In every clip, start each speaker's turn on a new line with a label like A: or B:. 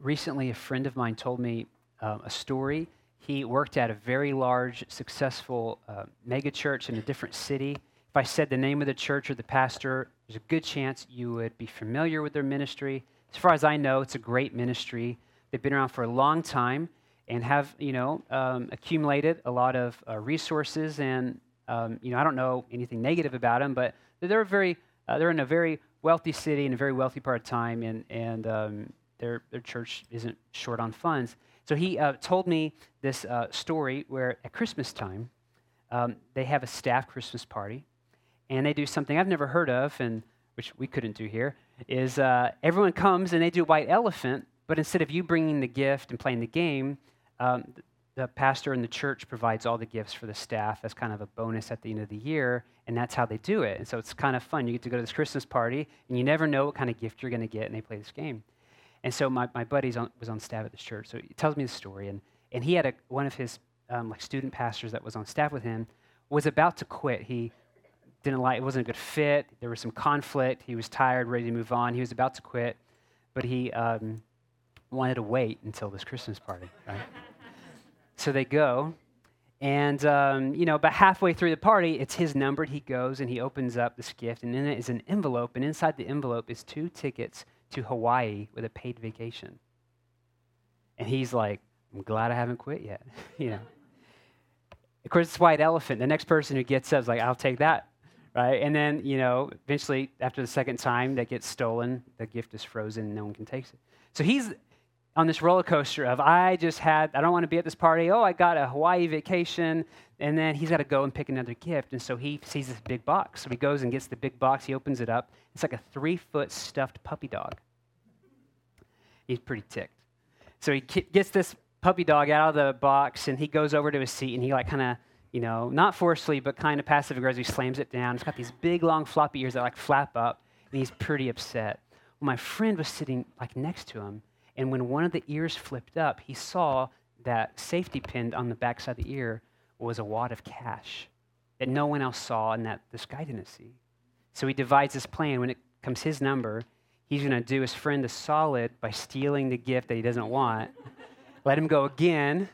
A: recently, a friend of mine told me um, a story. He worked at a very large, successful uh, mega church in a different city. If I said the name of the church or the pastor, there's a good chance you would be familiar with their ministry. As far as I know, it's a great ministry. They've been around for a long time and have, you know, um, accumulated a lot of uh, resources. And, um, you know, I don't know anything negative about them, but they're very, uh, they're in a very wealthy city in a very wealthy part of time, and, and um, their, their church isn't short on funds. So he uh, told me this uh, story where at Christmas time, um, they have a staff Christmas party, and they do something I've never heard of, and which we couldn't do here, is uh, everyone comes and they do white elephant, but instead of you bringing the gift and playing the game, um, the pastor in the church provides all the gifts for the staff as kind of a bonus at the end of the year, and that's how they do it. And so it's kind of fun. You get to go to this Christmas party, and you never know what kind of gift you're going to get, and they play this game. And so my, my buddy was on staff at this church, so he tells me the story, and, and he had a, one of his um, like student pastors that was on staff with him was about to quit. He didn't like it wasn't a good fit. There was some conflict. He was tired, ready to move on. He was about to quit, but he um, wanted to wait until this Christmas party. Right? so they go, and um, you know, about halfway through the party, it's his number. He goes and he opens up this gift, and in it is an envelope, and inside the envelope is two tickets to Hawaii with a paid vacation. And he's like, "I'm glad I haven't quit yet," you know. Of course, it's white elephant. The next person who gets up is like, "I'll take that." right? And then, you know, eventually, after the second time, that gets stolen, the gift is frozen, no one can take it. So he's on this roller coaster of, I just had, I don't want to be at this party. Oh, I got a Hawaii vacation. And then he's got to go and pick another gift. And so he sees this big box. So he goes and gets the big box. He opens it up. It's like a three foot stuffed puppy dog. He's pretty ticked. So he gets this puppy dog out of the box and he goes over to his seat and he like kind of you know, not forcefully, but kind of passive aggressive, slams it down. It's got these big, long, floppy ears that like flap up, and he's pretty upset. Well, my friend was sitting like next to him, and when one of the ears flipped up, he saw that safety pin on the backside of the ear was a wad of cash that no one else saw and that this guy didn't see. So he divides his plan. When it comes his number, he's going to do his friend a solid by stealing the gift that he doesn't want, let him go again,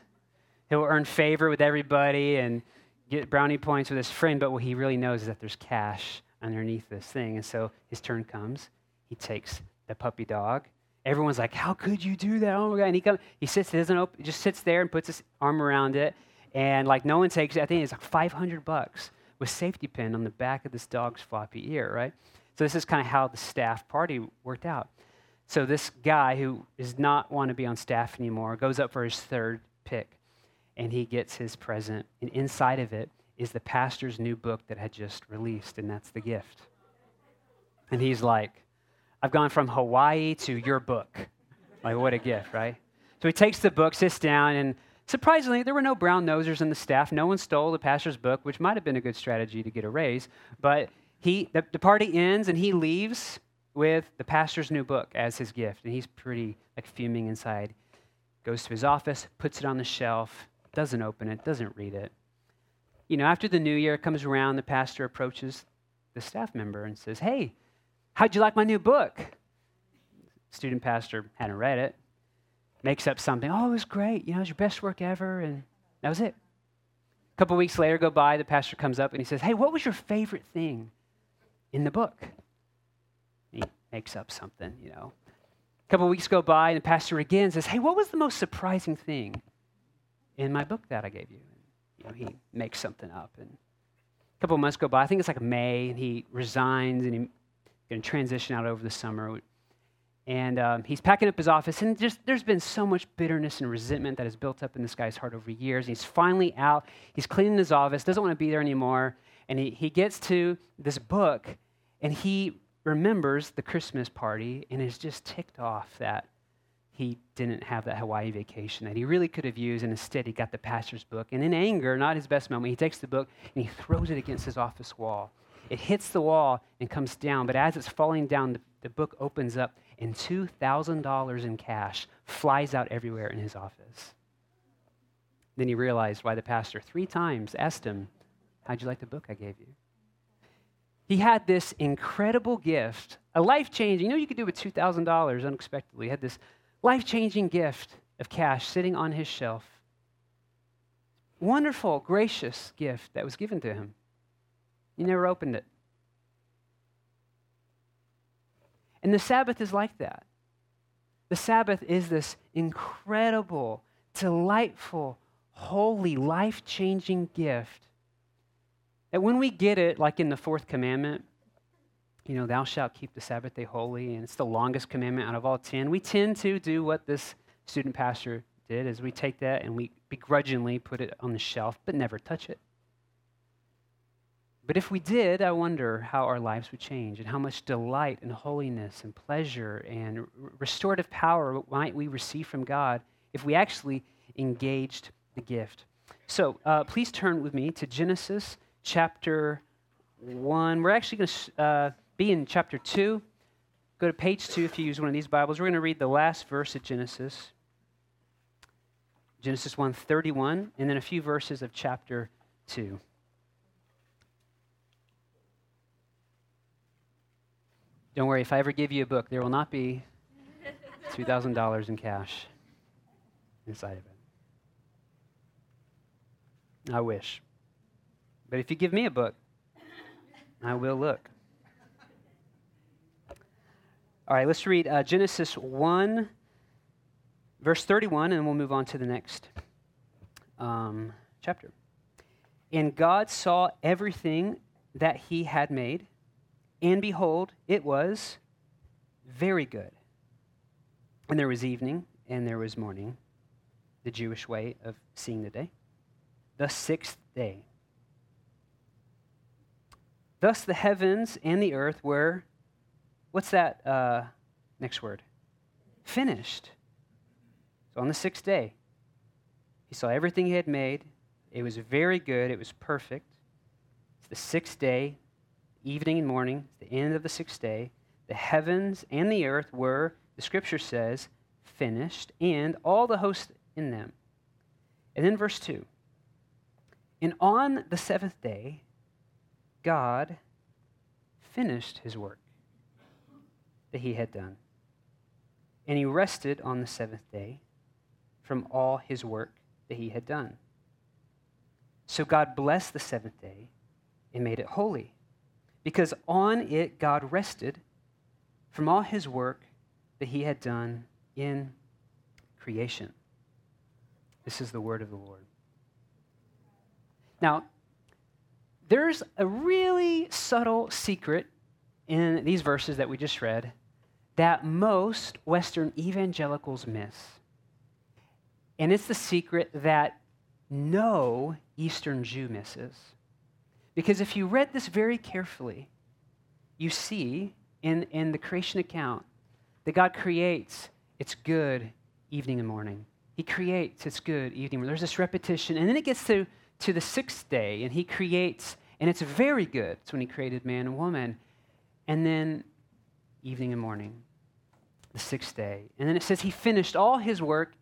A: He'll earn favor with everybody and get brownie points with his friend, but what he really knows is that there's cash underneath this thing. And so his turn comes. He takes the puppy dog. Everyone's like, How could you do that? Oh my God. And he comes, he sits, he doesn't open, just sits there and puts his arm around it. And like no one takes it. I think it's like 500 bucks with safety pin on the back of this dog's floppy ear, right? So this is kind of how the staff party worked out. So this guy who does not want to be on staff anymore goes up for his third pick and he gets his present. And inside of it is the pastor's new book that had just released, and that's the gift. And he's like, I've gone from Hawaii to your book. Like, what a gift, right? So he takes the book, sits down, and surprisingly, there were no brown nosers in the staff. No one stole the pastor's book, which might have been a good strategy to get a raise. But he, the, the party ends, and he leaves with the pastor's new book as his gift. And he's pretty like fuming inside. Goes to his office, puts it on the shelf, doesn't open it, doesn't read it. You know, after the new year comes around, the pastor approaches the staff member and says, Hey, how'd you like my new book? Student pastor hadn't read it, makes up something. Oh, it was great. You know, it was your best work ever. And that was it. A couple weeks later go by, the pastor comes up and he says, Hey, what was your favorite thing in the book? He makes up something, you know. A couple weeks go by, and the pastor again says, Hey, what was the most surprising thing in my book that I gave you. And, you know, he makes something up. And a couple months go by. I think it's like May, and he resigns, and he's going to transition out over the summer. And um, he's packing up his office, and just there's been so much bitterness and resentment that has built up in this guy's heart over years. He's finally out. He's cleaning his office, doesn't want to be there anymore. And he, he gets to this book, and he remembers the Christmas party and is just ticked off that he didn't have that Hawaii vacation that he really could have used, and instead he got the pastor's book. And in anger, not his best moment, he takes the book and he throws it against his office wall. It hits the wall and comes down, but as it's falling down, the, the book opens up, and $2,000 in cash flies out everywhere in his office. Then he realized why the pastor three times asked him, How'd you like the book I gave you? He had this incredible gift, a life changing, you know, you could do with $2,000 unexpectedly. He had this life changing gift of cash sitting on his shelf. Wonderful, gracious gift that was given to him. He never opened it. And the Sabbath is like that. The Sabbath is this incredible, delightful, holy, life changing gift that when we get it, like in the fourth commandment, you know, thou shalt keep the Sabbath day holy, and it's the longest commandment out of all 10. We tend to do what this student pastor did is we take that and we begrudgingly put it on the shelf, but never touch it. But if we did, I wonder how our lives would change and how much delight and holiness and pleasure and restorative power might we receive from God if we actually engaged the gift. So uh, please turn with me to Genesis chapter 1. We're actually going to uh, be in chapter 2. Go to page 2 if you use one of these Bibles. We're going to read the last verse of Genesis. Genesis 1:31 and then a few verses of chapter 2. Don't worry, if I ever give you a book, there will not be $2,000 in cash inside of it. I wish. But if you give me a book, I will look. All right, let's read uh, Genesis 1, verse 31, and we'll move on to the next um, chapter. And God saw everything that he had made, and behold, it was very good. And there was evening, and there was morning, the Jewish way of seeing the day, the sixth day. Thus the heavens and the earth were, what's that uh, next word? Finished. So on the sixth day, he saw everything he had made. It was very good, it was perfect. It's the sixth day, evening and morning, the end of the sixth day. The heavens and the earth were, the scripture says, finished, and all the host in them. And then verse 2 And on the seventh day, God finished his work that he had done. And he rested on the seventh day from all his work that he had done. So God blessed the seventh day and made it holy, because on it God rested from all his work that he had done in creation. This is the word of the Lord. Now, there's a really subtle secret in these verses that we just read that most Western evangelicals miss. And it's the secret that no Eastern Jew misses. Because if you read this very carefully, you see in, in the creation account that God creates, it's good evening and morning. He creates, it's good evening. There's this repetition. And then it gets to to the sixth day, and he creates, and it's very good. It's when he created man and woman. And then evening and morning, the sixth day. And then it says he finished all his work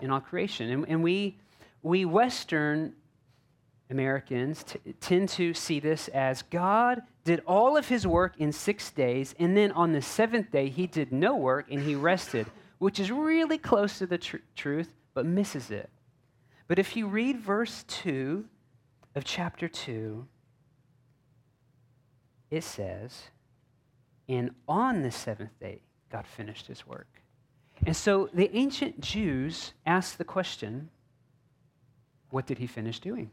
A: in all creation. And, and we, we Western Americans t- tend to see this as God did all of his work in six days, and then on the seventh day, he did no work and he rested, which is really close to the tr- truth, but misses it. But if you read verse 2 of chapter 2, it says, And on the seventh day, God finished his work. And so the ancient Jews asked the question, What did he finish doing?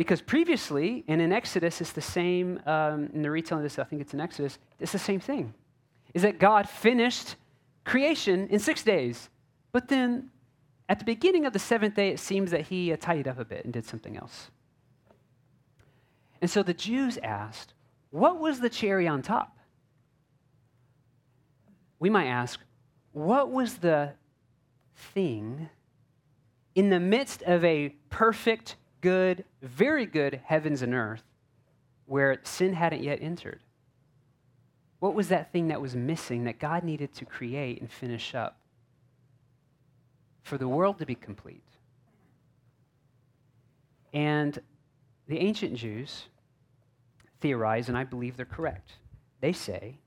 A: Because previously, and in Exodus, it's the same, um, in the retelling of this, I think it's in Exodus, it's the same thing. Is that God finished creation in six days, but then at the beginning of the seventh day, it seems that he uh, tidied up a bit and did something else. And so the Jews asked, What was the cherry on top? We might ask, What was the thing in the midst of a perfect, good, very good heavens and earth where sin hadn't yet entered? What was that thing that was missing that God needed to create and finish up? for the world to be complete. And the ancient Jews theorize, and I believe they're correct. They say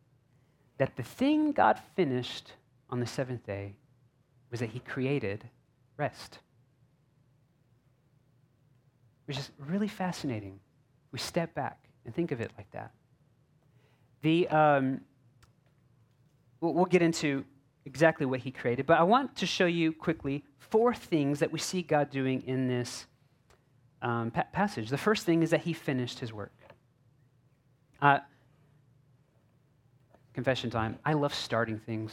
A: that the thing God finished on the seventh day was that he created rest. Which is really fascinating. We step back and think of it like that. The, um, we'll, we'll get into exactly what he created, but I want to show you quickly four things that we see God doing in this um, pa- passage. The first thing is that he finished his work. Uh, confession time. I love starting things.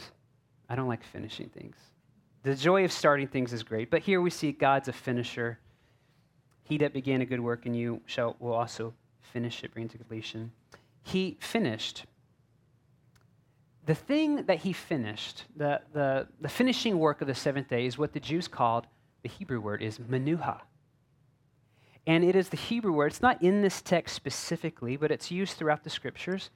A: I don't like finishing things. The joy of starting things is great, but here we see God's a finisher. He that began a good work in you shall will also finish it, bring to completion. He finished. The thing that he finished, the, the, the finishing work of the seventh day, is what the Jews called, the Hebrew word is menuha. And it is the Hebrew word. It's not in this text specifically, but it's used throughout the scriptures.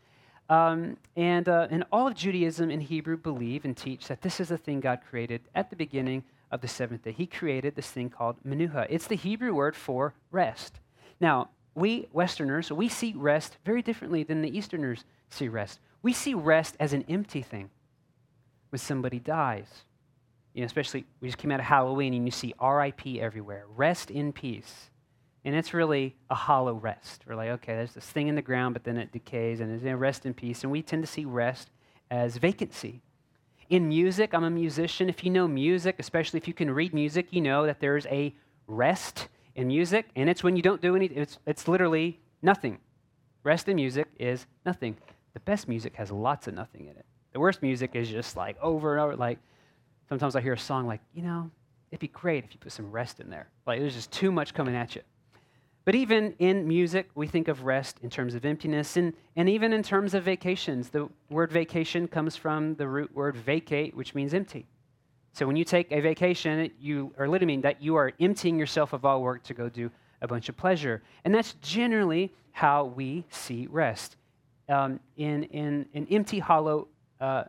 A: Um, and, uh, and all of Judaism and Hebrew believe and teach that this is the thing God created at the beginning of the seventh day. He created this thing called menuha. It's the Hebrew word for rest. Now, we Westerners, we see rest very differently than the Easterners see rest. We see rest as an empty thing. When somebody dies, you know, especially we just came out of Halloween and you see RIP everywhere. Rest in peace. And it's really a hollow rest. We're like, okay, there's this thing in the ground, but then it decays and it's rest in peace. And we tend to see rest as vacancy. In music, I'm a musician. If you know music, especially if you can read music, you know that there's a rest in music, and it's when you don't do anything, it's, it's literally nothing. Rest in music is nothing. The best music has lots of nothing in it. The worst music is just like over and over. Like sometimes I hear a song like, you know, it'd be great if you put some rest in there. Like there's just too much coming at you. But even in music, we think of rest in terms of emptiness, and, and even in terms of vacations. The word vacation comes from the root word vacate, which means empty. So when you take a vacation, you are literally mean that you are emptying yourself of all work to go do a bunch of pleasure. And that's generally how we see rest um, in, in an empty, hollow, uh,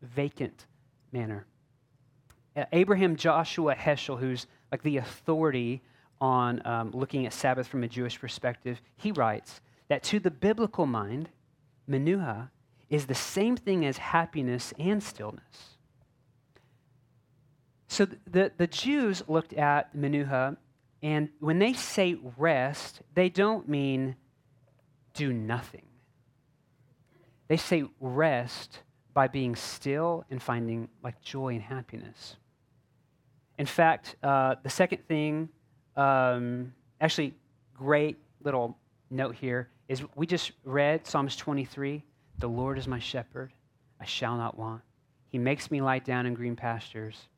A: vacant manner. Uh, Abraham Joshua Heschel, who's like the authority on um, looking at Sabbath from a Jewish perspective, he writes that to the biblical mind, menuha is the same thing as happiness and stillness. So the, the Jews looked at menuha, and when they say rest, they don't mean do nothing. They say rest by being still and finding like joy and happiness. In fact, uh, the second thing um, actually, great little note here is we just read Psalms 23 The Lord is my shepherd, I shall not want. He makes me lie down in green pastures.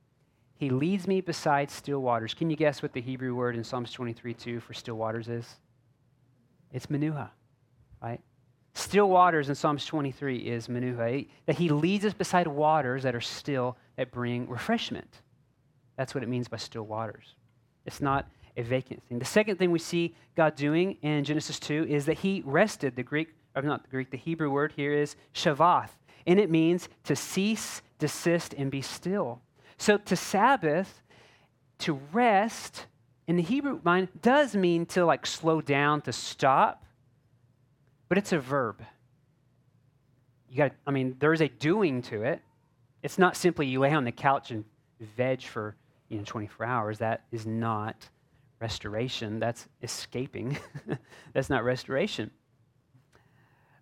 A: He leads me beside still waters. Can you guess what the Hebrew word in Psalms 23 2 for still waters is? It's menuha, right? Still waters in Psalms 23 is menuha. That he leads us beside waters that are still, that bring refreshment. That's what it means by still waters. It's not a vacant thing. The second thing we see God doing in Genesis 2 is that he rested. The Greek, or not the Greek, the Hebrew word here is shavath, and it means to cease, desist, and be still. So to Sabbath, to rest, in the Hebrew mind, does mean to like slow down, to stop, but it's a verb. You got, I mean, there's a doing to it. It's not simply you lay on the couch and veg for you know 24 hours. That is not restoration. That's escaping. That's not restoration.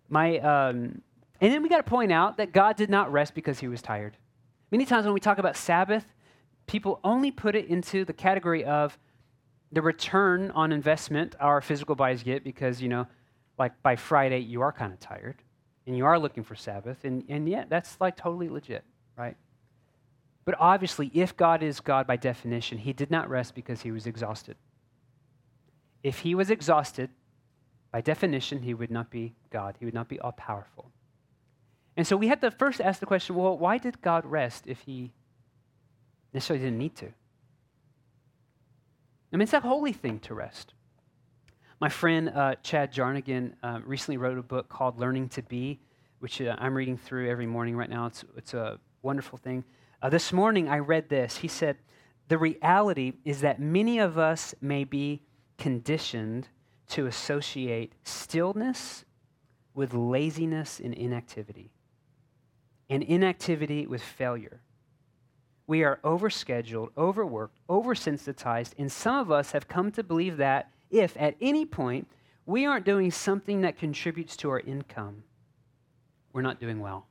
A: My, um, and then we got to point out that God did not rest because he was tired. Many times when we talk about Sabbath, people only put it into the category of the return on investment our physical bodies get because, you know, like by Friday, you are kind of tired and you are looking for Sabbath. And, and yeah, that's like totally legit, right? But obviously, if God is God by definition, he did not rest because he was exhausted. If he was exhausted, by definition, he would not be God. He would not be all powerful. And so we had to first ask the question well, why did God rest if he necessarily didn't need to? I mean, it's a holy thing to rest. My friend uh, Chad Jarnigan uh, recently wrote a book called Learning to Be, which uh, I'm reading through every morning right now. It's, it's a wonderful thing. Uh, this morning I read this. He said, The reality is that many of us may be conditioned to associate stillness with laziness and inactivity, and inactivity with failure. We are overscheduled, overworked, oversensitized, and some of us have come to believe that if at any point we aren't doing something that contributes to our income, we're not doing well.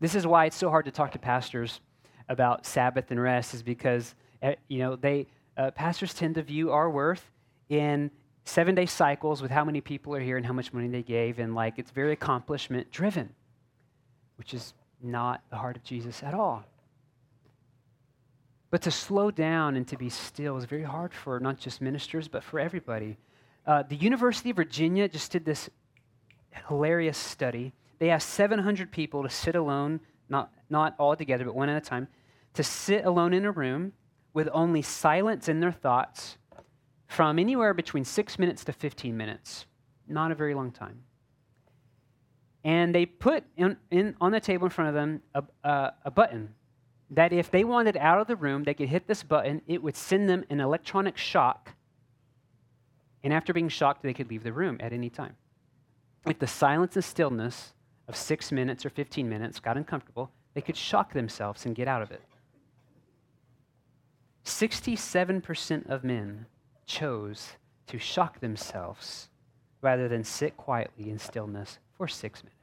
A: This is why it's so hard to talk to pastors about Sabbath and rest, is because eh, you know they uh, pastors tend to view our worth in seven day cycles with how many people are here and how much money they gave, and like it's very accomplishment driven, which is not the heart of Jesus at all. But to slow down and to be still is very hard for not just ministers, but for everybody. Uh, the University of Virginia just did this hilarious study. They asked 700 people to sit alone, not, not all together, but one at a time, to sit alone in a room with only silence in their thoughts from anywhere between six minutes to 15 minutes. Not a very long time. And they put in, in on the table in front of them a, a, a button that if they wanted out of the room, they could hit this button, it would send them an electronic shock. And after being shocked, they could leave the room at any time. If the silence and stillness of six minutes or 15 minutes got uncomfortable, they could shock themselves and get out of it. 67% of men chose to shock themselves rather than sit quietly in stillness for six minutes.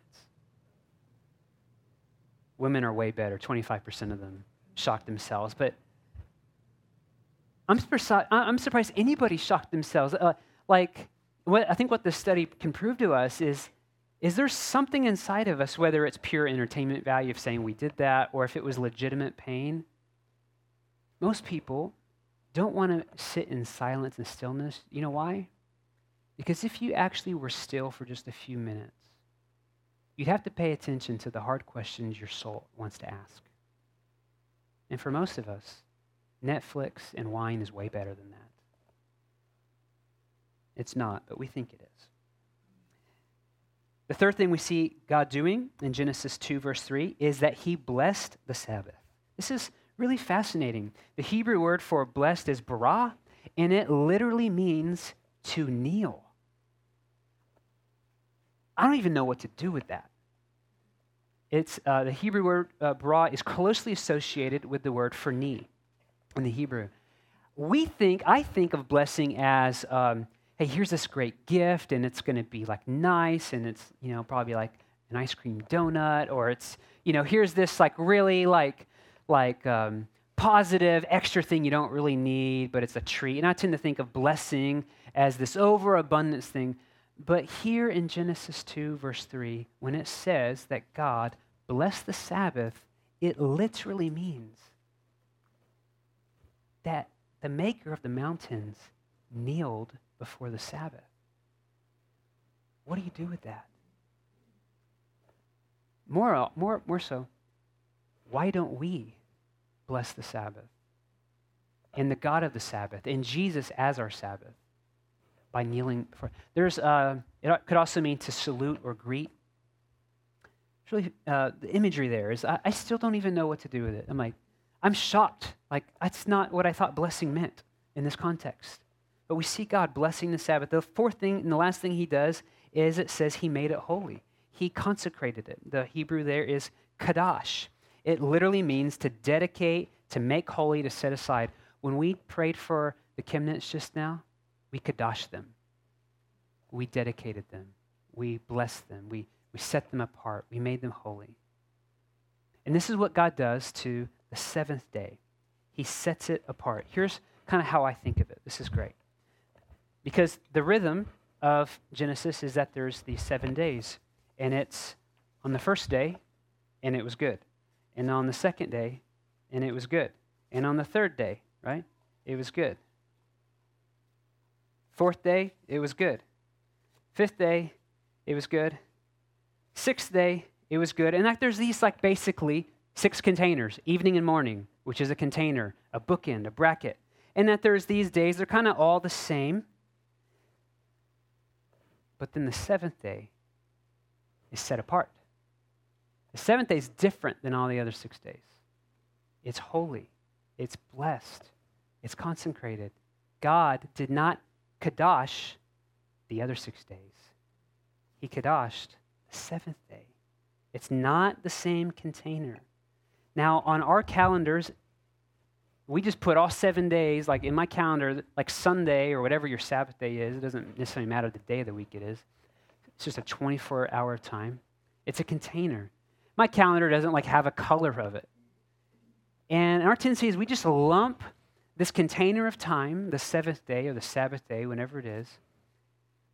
A: Women are way better, 25% of them shock themselves. But I'm, surprised, I'm surprised anybody shocked themselves. Uh, like, what, I think what this study can prove to us is is there something inside of us, whether it's pure entertainment value of saying we did that or if it was legitimate pain? Most people don't want to sit in silence and stillness. You know why? Because if you actually were still for just a few minutes, you'd have to pay attention to the hard questions your soul wants to ask. And for most of us, Netflix and wine is way better than that. It's not, but we think it is. The third thing we see God doing in Genesis 2, verse 3, is that he blessed the Sabbath. This is really fascinating. The Hebrew word for blessed is bara, and it literally means to kneel. I don't even know what to do with that. It's, uh, the Hebrew word uh, bara is closely associated with the word for knee in the Hebrew. We think, I think of blessing as, um, hey, here's this great gift, and it's going to be like nice, and it's, you know, probably like an ice cream donut, or it's, you know, here's this like really like, like um, positive extra thing you don't really need, but it's a treat. And I tend to think of blessing as this overabundance thing. But here in Genesis 2, verse 3, when it says that God blessed the Sabbath, it literally means that the maker of the mountains kneeled before the Sabbath. What do you do with that? More, more, more so, why don't we bless the Sabbath and the God of the Sabbath and Jesus as our Sabbath? by kneeling before. There's, uh, it could also mean to salute or greet. It's really, uh, the imagery there is, I, I still don't even know what to do with it. I'm like, I'm shocked. Like, that's not what I thought blessing meant in this context. But we see God blessing the Sabbath. The fourth thing and the last thing he does is it says he made it holy. He consecrated it. The Hebrew there is kadash. It literally means to dedicate, to make holy, to set aside. When we prayed for the Kimnits just now, we kadosh them. We dedicated them. We blessed them. We, we set them apart. We made them holy. And this is what God does to the seventh day. He sets it apart. Here's kind of how I think of it. This is great. Because the rhythm of Genesis is that there's these seven days, and it's on the first day, and it was good. And on the second day, and it was good. And on the third day, right? It was good. Fourth day, it was good. Fifth day, it was good. Sixth day, it was good. And like there's these like basically six containers, evening and morning, which is a container, a bookend, a bracket. And that there's these days, they're kind of all the same. But then the seventh day is set apart. The seventh day is different than all the other six days. It's holy, it's blessed, it's consecrated. God did not kadosh the other six days. He kadoshed the seventh day. It's not the same container. Now, on our calendars, we just put all seven days, like in my calendar, like Sunday or whatever your Sabbath day is. It doesn't necessarily matter the day of the week it is. It's just a 24 hour time. It's a container. My calendar doesn't like have a color of it. And our tendency is we just lump this container of time, the seventh day or the Sabbath day, whenever it is,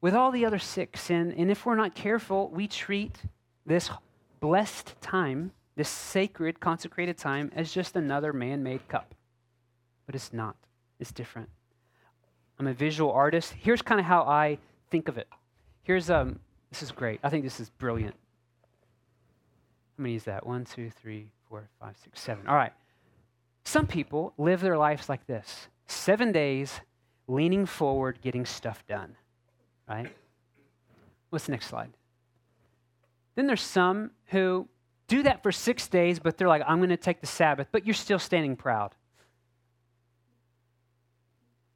A: with all the other six. And, and if we're not careful, we treat this blessed time, this sacred, consecrated time, as just another man made cup but it's not. It's different. I'm a visual artist. Here's kind of how I think of it. Here's um. This is great. I think this is brilliant. How many is that? One, two, three, four, five, six, seven. All right. Some people live their lives like this: seven days, leaning forward, getting stuff done. Right. What's the next slide? Then there's some who do that for six days, but they're like, I'm going to take the Sabbath, but you're still standing proud.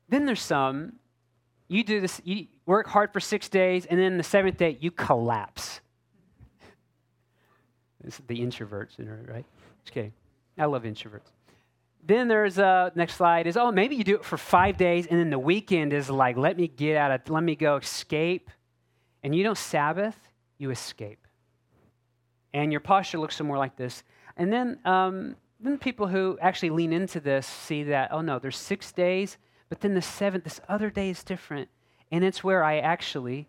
A: Then there's some, you do this, you work hard for six days, and then the seventh day, you collapse. Is the introverts, in her, right? Okay. I love introverts. Then there's uh, next slide is oh maybe you do it for five days and then the weekend is like let me get out of let me go escape, and you don't Sabbath you escape, and your posture looks more like this. And then um, then people who actually lean into this see that oh no there's six days but then the seventh, this other day is different. And it's where I actually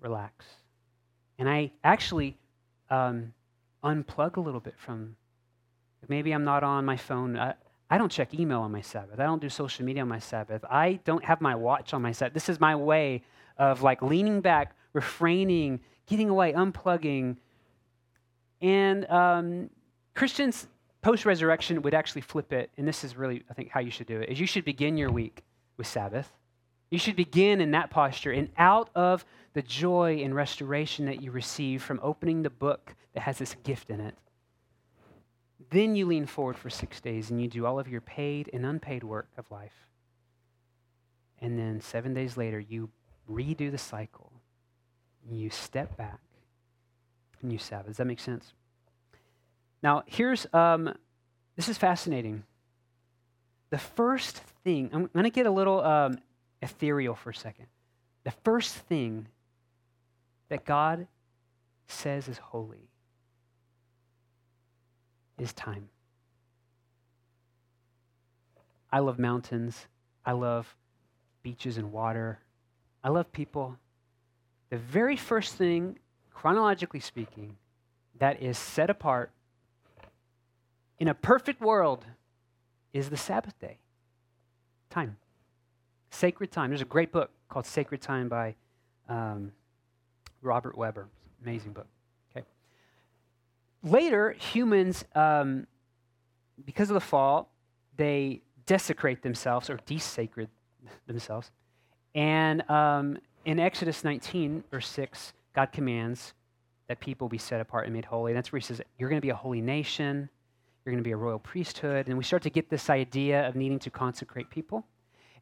A: relax. And I actually um, unplug a little bit from, maybe I'm not on my phone. I, I don't check email on my Sabbath. I don't do social media on my Sabbath. I don't have my watch on my Sabbath. This is my way of like leaning back, refraining, getting away, unplugging. And um, Christians post resurrection would actually flip it, and this is really, I think, how you should do it, is you should begin your week with Sabbath. You should begin in that posture, and out of the joy and restoration that you receive from opening the book that has this gift in it, then you lean forward for six days and you do all of your paid and unpaid work of life. And then seven days later, you redo the cycle. You step back and you Sabbath. Does that make sense? Now, here's um, this is fascinating. The first thing, I'm going to get a little um, ethereal for a second. The first thing that God says is holy is time. I love mountains. I love beaches and water. I love people. The very first thing, chronologically speaking, that is set apart in a perfect world is the Sabbath day. Time. Sacred time. There's a great book called Sacred Time by um, Robert Webber. Amazing book. Okay. Later, humans, um, because of the fall, they desecrate themselves or desacred themselves. And um, in Exodus 19, verse 6, God commands that people be set apart and made holy. And that's where he says, You're going to be a holy nation. You're going to be a royal priesthood. And we start to get this idea of needing to consecrate people.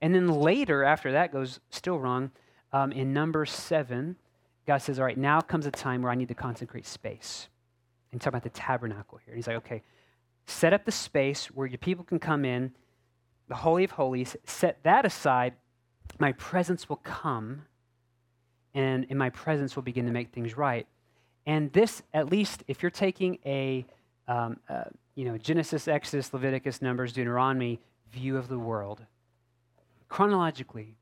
A: And then later, after that goes still wrong, um, in number seven, God says, All right, now comes a time where I need to consecrate space. And talk about the tabernacle here. And he's like, Okay, set up the space where your people can come in, the Holy of Holies, set that aside. My presence will come, and in my presence will begin to make things right. And this, at least if you're taking a, um, uh, you know, Genesis, Exodus, Leviticus, Numbers, Deuteronomy view of the world. Chronologically,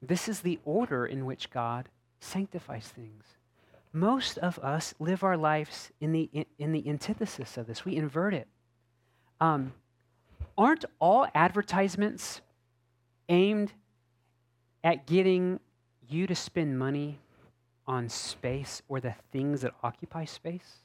A: this is the order in which God sanctifies things. Most of us live our lives in the, in, the antithesis of this. We invert it. Um, aren't all advertisements aimed at getting you to spend money on space or the things that occupy space?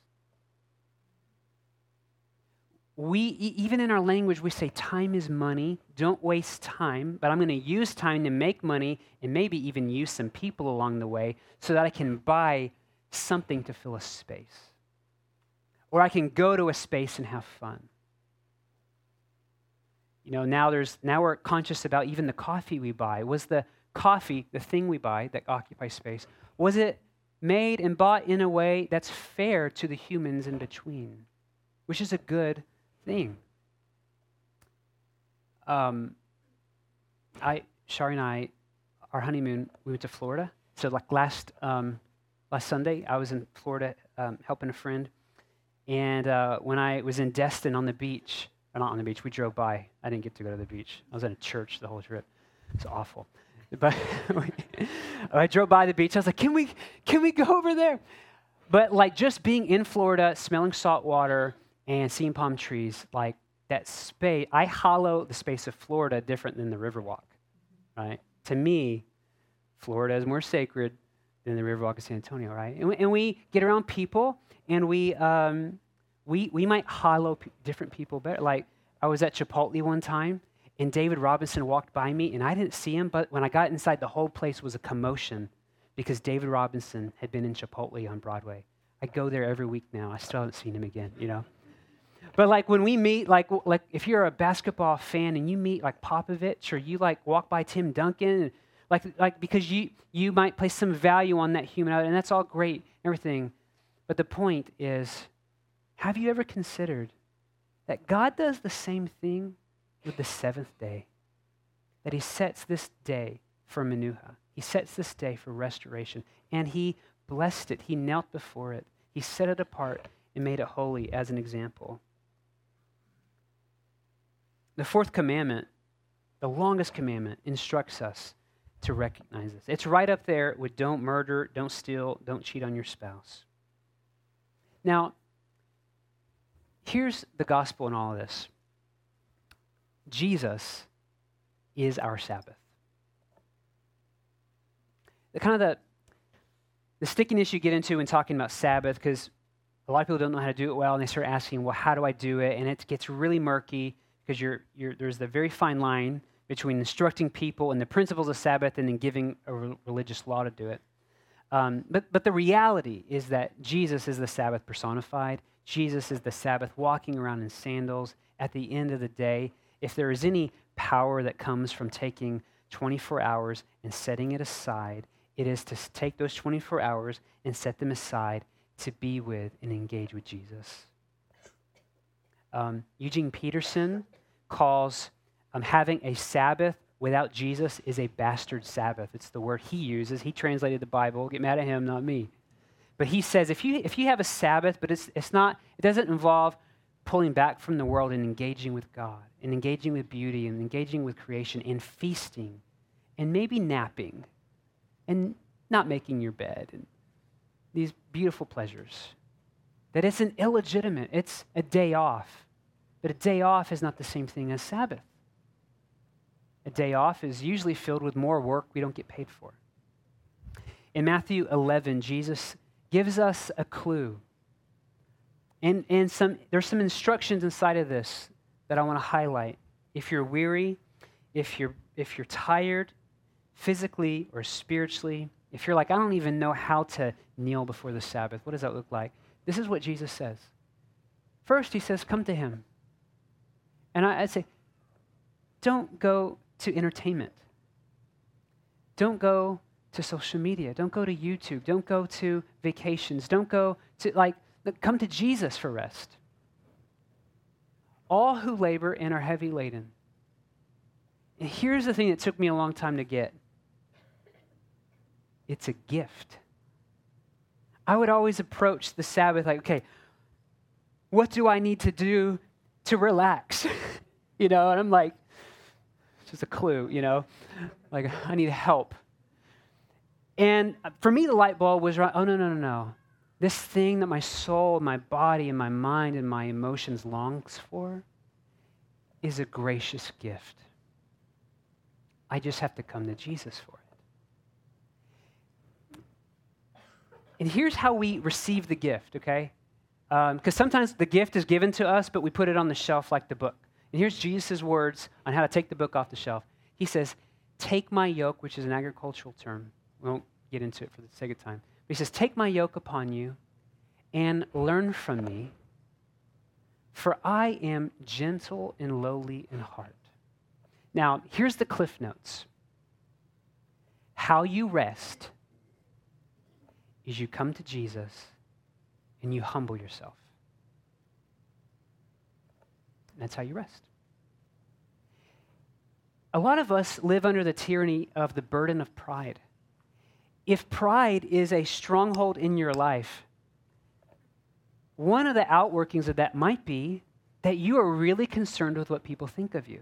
A: We even in our language we say time is money. Don't waste time. But i'm going to use time to make money and maybe even use some people along the way so that i can buy something to fill a space. Or i can go to a space and have fun. You know now there's now we're conscious about even the coffee we buy. Was the coffee the thing we buy that occupies space was it made and bought in a way that's fair to the humans in between which is a good thing. Um, I, Shari and I, our honeymoon, we went to Florida. So like last um, last Sunday, I was in Florida um, helping a friend, and uh, when I was in Destin on the beach, or not on the beach, we drove by. I didn't get to go to the beach. I was in a church the whole trip. It's awful. But I drove by the beach. I was like, "Can we can we go over there?" But like just being in Florida, smelling salt water and seeing palm trees, like that space, I hollow the space of Florida different than the Riverwalk, right? To me, Florida is more sacred than the Riverwalk of San Antonio, right? And we, and we get around people, and we um, we we might hollow p- different people better. Like I was at Chipotle one time, and David Robinson walked by me, and I didn't see him, but when I got inside, the whole place was a commotion because David Robinson had been in Chipotle on Broadway. I go there every week now. I still haven't seen him again, you know? But like when we meet, like like if you're a basketball fan and you meet like Popovich or you like walk by Tim Duncan, like like because you you might place some value on that human, and that's all great, everything. But the point is, have you ever considered that God does the same thing with the seventh day? That He sets this day for Menuha. He sets this day for restoration, and He blessed it. He knelt before it. He set it apart and made it holy as an example. The fourth commandment, the longest commandment, instructs us to recognize this. It's right up there with don't murder, don't steal, don't cheat on your spouse. Now, here's the gospel in all of this Jesus is our Sabbath. The kind of the, the stickiness you get into when talking about Sabbath, because a lot of people don't know how to do it well, and they start asking, well, how do I do it? And it gets really murky because you're, you're, there's the very fine line between instructing people and the principles of Sabbath and then giving a re- religious law to do it. Um, but, but the reality is that Jesus is the Sabbath personified. Jesus is the Sabbath walking around in sandals. At the end of the day, if there is any power that comes from taking 24 hours and setting it aside, it is to take those 24 hours and set them aside to be with and engage with Jesus. Um, Eugene Peterson calls um, having a Sabbath without Jesus is a bastard Sabbath. It's the word he uses. He translated the Bible. Get mad at him, not me. But he says if you, if you have a Sabbath, but it's, it's not, it doesn't involve pulling back from the world and engaging with God, and engaging with beauty, and engaging with creation, and feasting, and maybe napping, and not making your bed, and these beautiful pleasures. That it's an illegitimate, it's a day off. But a day off is not the same thing as Sabbath. A day off is usually filled with more work we don't get paid for. In Matthew 11, Jesus gives us a clue. And, and some, there's some instructions inside of this that I want to highlight. If you're weary, if you're, if you're tired, physically or spiritually, if you're like, I don't even know how to kneel before the Sabbath, what does that look like? This is what Jesus says. First, he says, Come to him. And I, I'd say, don't go to entertainment. Don't go to social media. Don't go to YouTube. Don't go to vacations. Don't go to, like, come to Jesus for rest. All who labor and are heavy laden. And here's the thing that took me a long time to get it's a gift. I would always approach the Sabbath like, okay, what do I need to do to relax? you know, and I'm like, just a clue, you know, like I need help. And for me, the light bulb was right. Oh, no, no, no, no. This thing that my soul, my body, and my mind and my emotions longs for is a gracious gift. I just have to come to Jesus for it. And here's how we receive the gift, okay? Because um, sometimes the gift is given to us, but we put it on the shelf like the book. And here's Jesus' words on how to take the book off the shelf. He says, Take my yoke, which is an agricultural term. We won't get into it for the sake of time. But he says, Take my yoke upon you and learn from me, for I am gentle and lowly in heart. Now, here's the cliff notes. How you rest is you come to Jesus and you humble yourself. That's how you rest. A lot of us live under the tyranny of the burden of pride. If pride is a stronghold in your life, one of the outworkings of that might be that you are really concerned with what people think of you.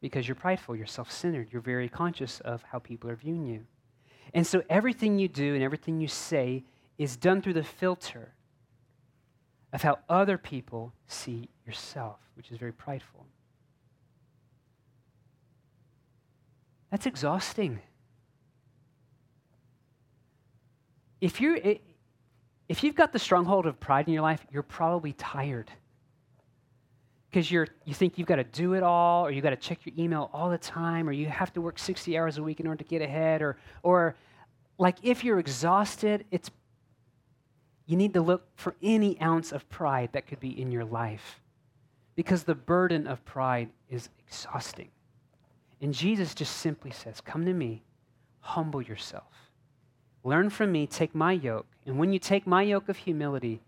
A: Because you're prideful, you're self centered, you're very conscious of how people are viewing you. And so everything you do and everything you say is done through the filter of how other people see yourself, which is very prideful. That's exhausting. If you're if you've got the stronghold of pride in your life, you're probably tired. Because you're you think you've got to do it all, or you've got to check your email all the time, or you have to work 60 hours a week in order to get ahead, or or like if you're exhausted, it's you need to look for any ounce of pride that could be in your life. Because the burden of pride is exhausting. And Jesus just simply says, Come to me, humble yourself. Learn from me, take my yoke. And when you take my yoke of humility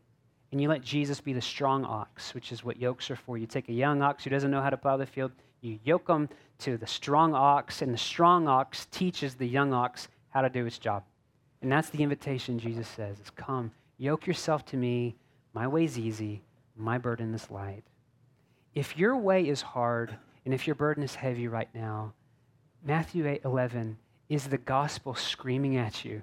A: and you let Jesus be the strong ox, which is what yokes are for, you take a young ox who doesn't know how to plow the field, you yoke him to the strong ox, and the strong ox teaches the young ox how to do its job. And that's the invitation Jesus says is come, yoke yourself to me. My way's easy, my burden is light. If your way is hard, and if your burden is heavy right now, Matthew 8 11 is the gospel screaming at you,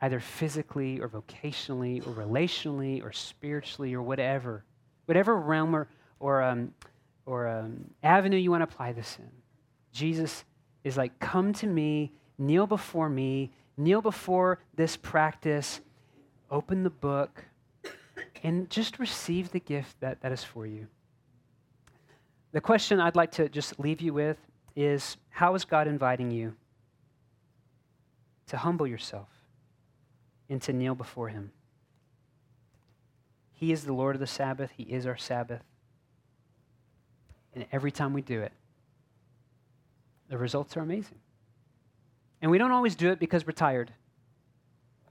A: either physically or vocationally or relationally or spiritually or whatever, whatever realm or, or, um, or um, avenue you want to apply this in. Jesus is like, come to me, kneel before me, kneel before this practice, open the book, and just receive the gift that, that is for you. The question I'd like to just leave you with is how is God inviting you to humble yourself and to kneel before Him? He is the Lord of the Sabbath, He is our Sabbath. And every time we do it, the results are amazing. And we don't always do it because we're tired.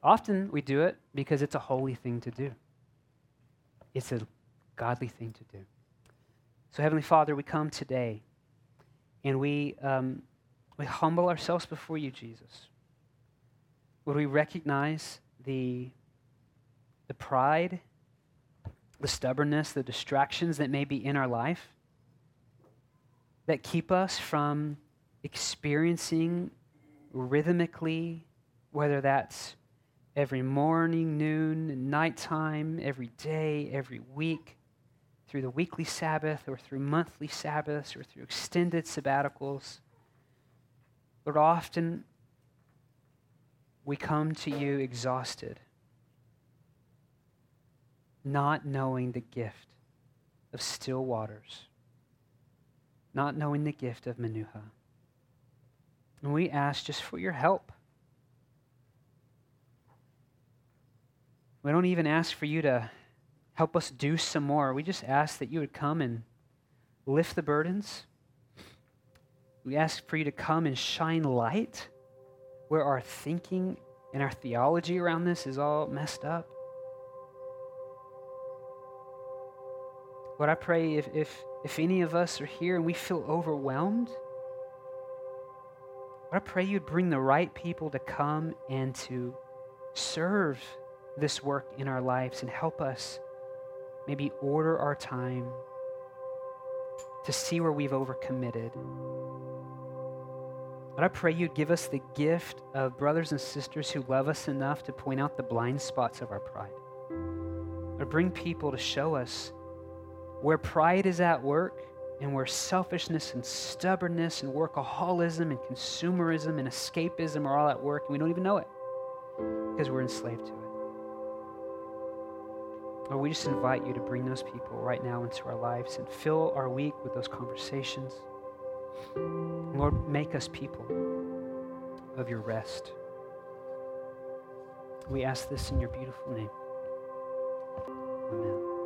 A: Often we do it because it's a holy thing to do, it's a godly thing to do. So, Heavenly Father, we come today and we, um, we humble ourselves before you, Jesus. Would we recognize the, the pride, the stubbornness, the distractions that may be in our life that keep us from experiencing rhythmically, whether that's every morning, noon, nighttime, every day, every week, through the weekly Sabbath or through monthly Sabbaths or through extended sabbaticals. Lord, often we come to you exhausted, not knowing the gift of still waters, not knowing the gift of Menuha. And we ask just for your help. We don't even ask for you to help us do some more. We just ask that you would come and lift the burdens. We ask for you to come and shine light where our thinking and our theology around this is all messed up. Lord, I pray if, if, if any of us are here and we feel overwhelmed, I pray you'd bring the right people to come and to serve this work in our lives and help us maybe order our time to see where we've overcommitted. But I pray you'd give us the gift of brothers and sisters who love us enough to point out the blind spots of our pride. Or bring people to show us where pride is at work and where selfishness and stubbornness and workaholism and consumerism and escapism are all at work and we don't even know it because we're enslaved to it. Lord, we just invite you to bring those people right now into our lives and fill our week with those conversations. Lord, make us people of your rest. We ask this in your beautiful name. Amen.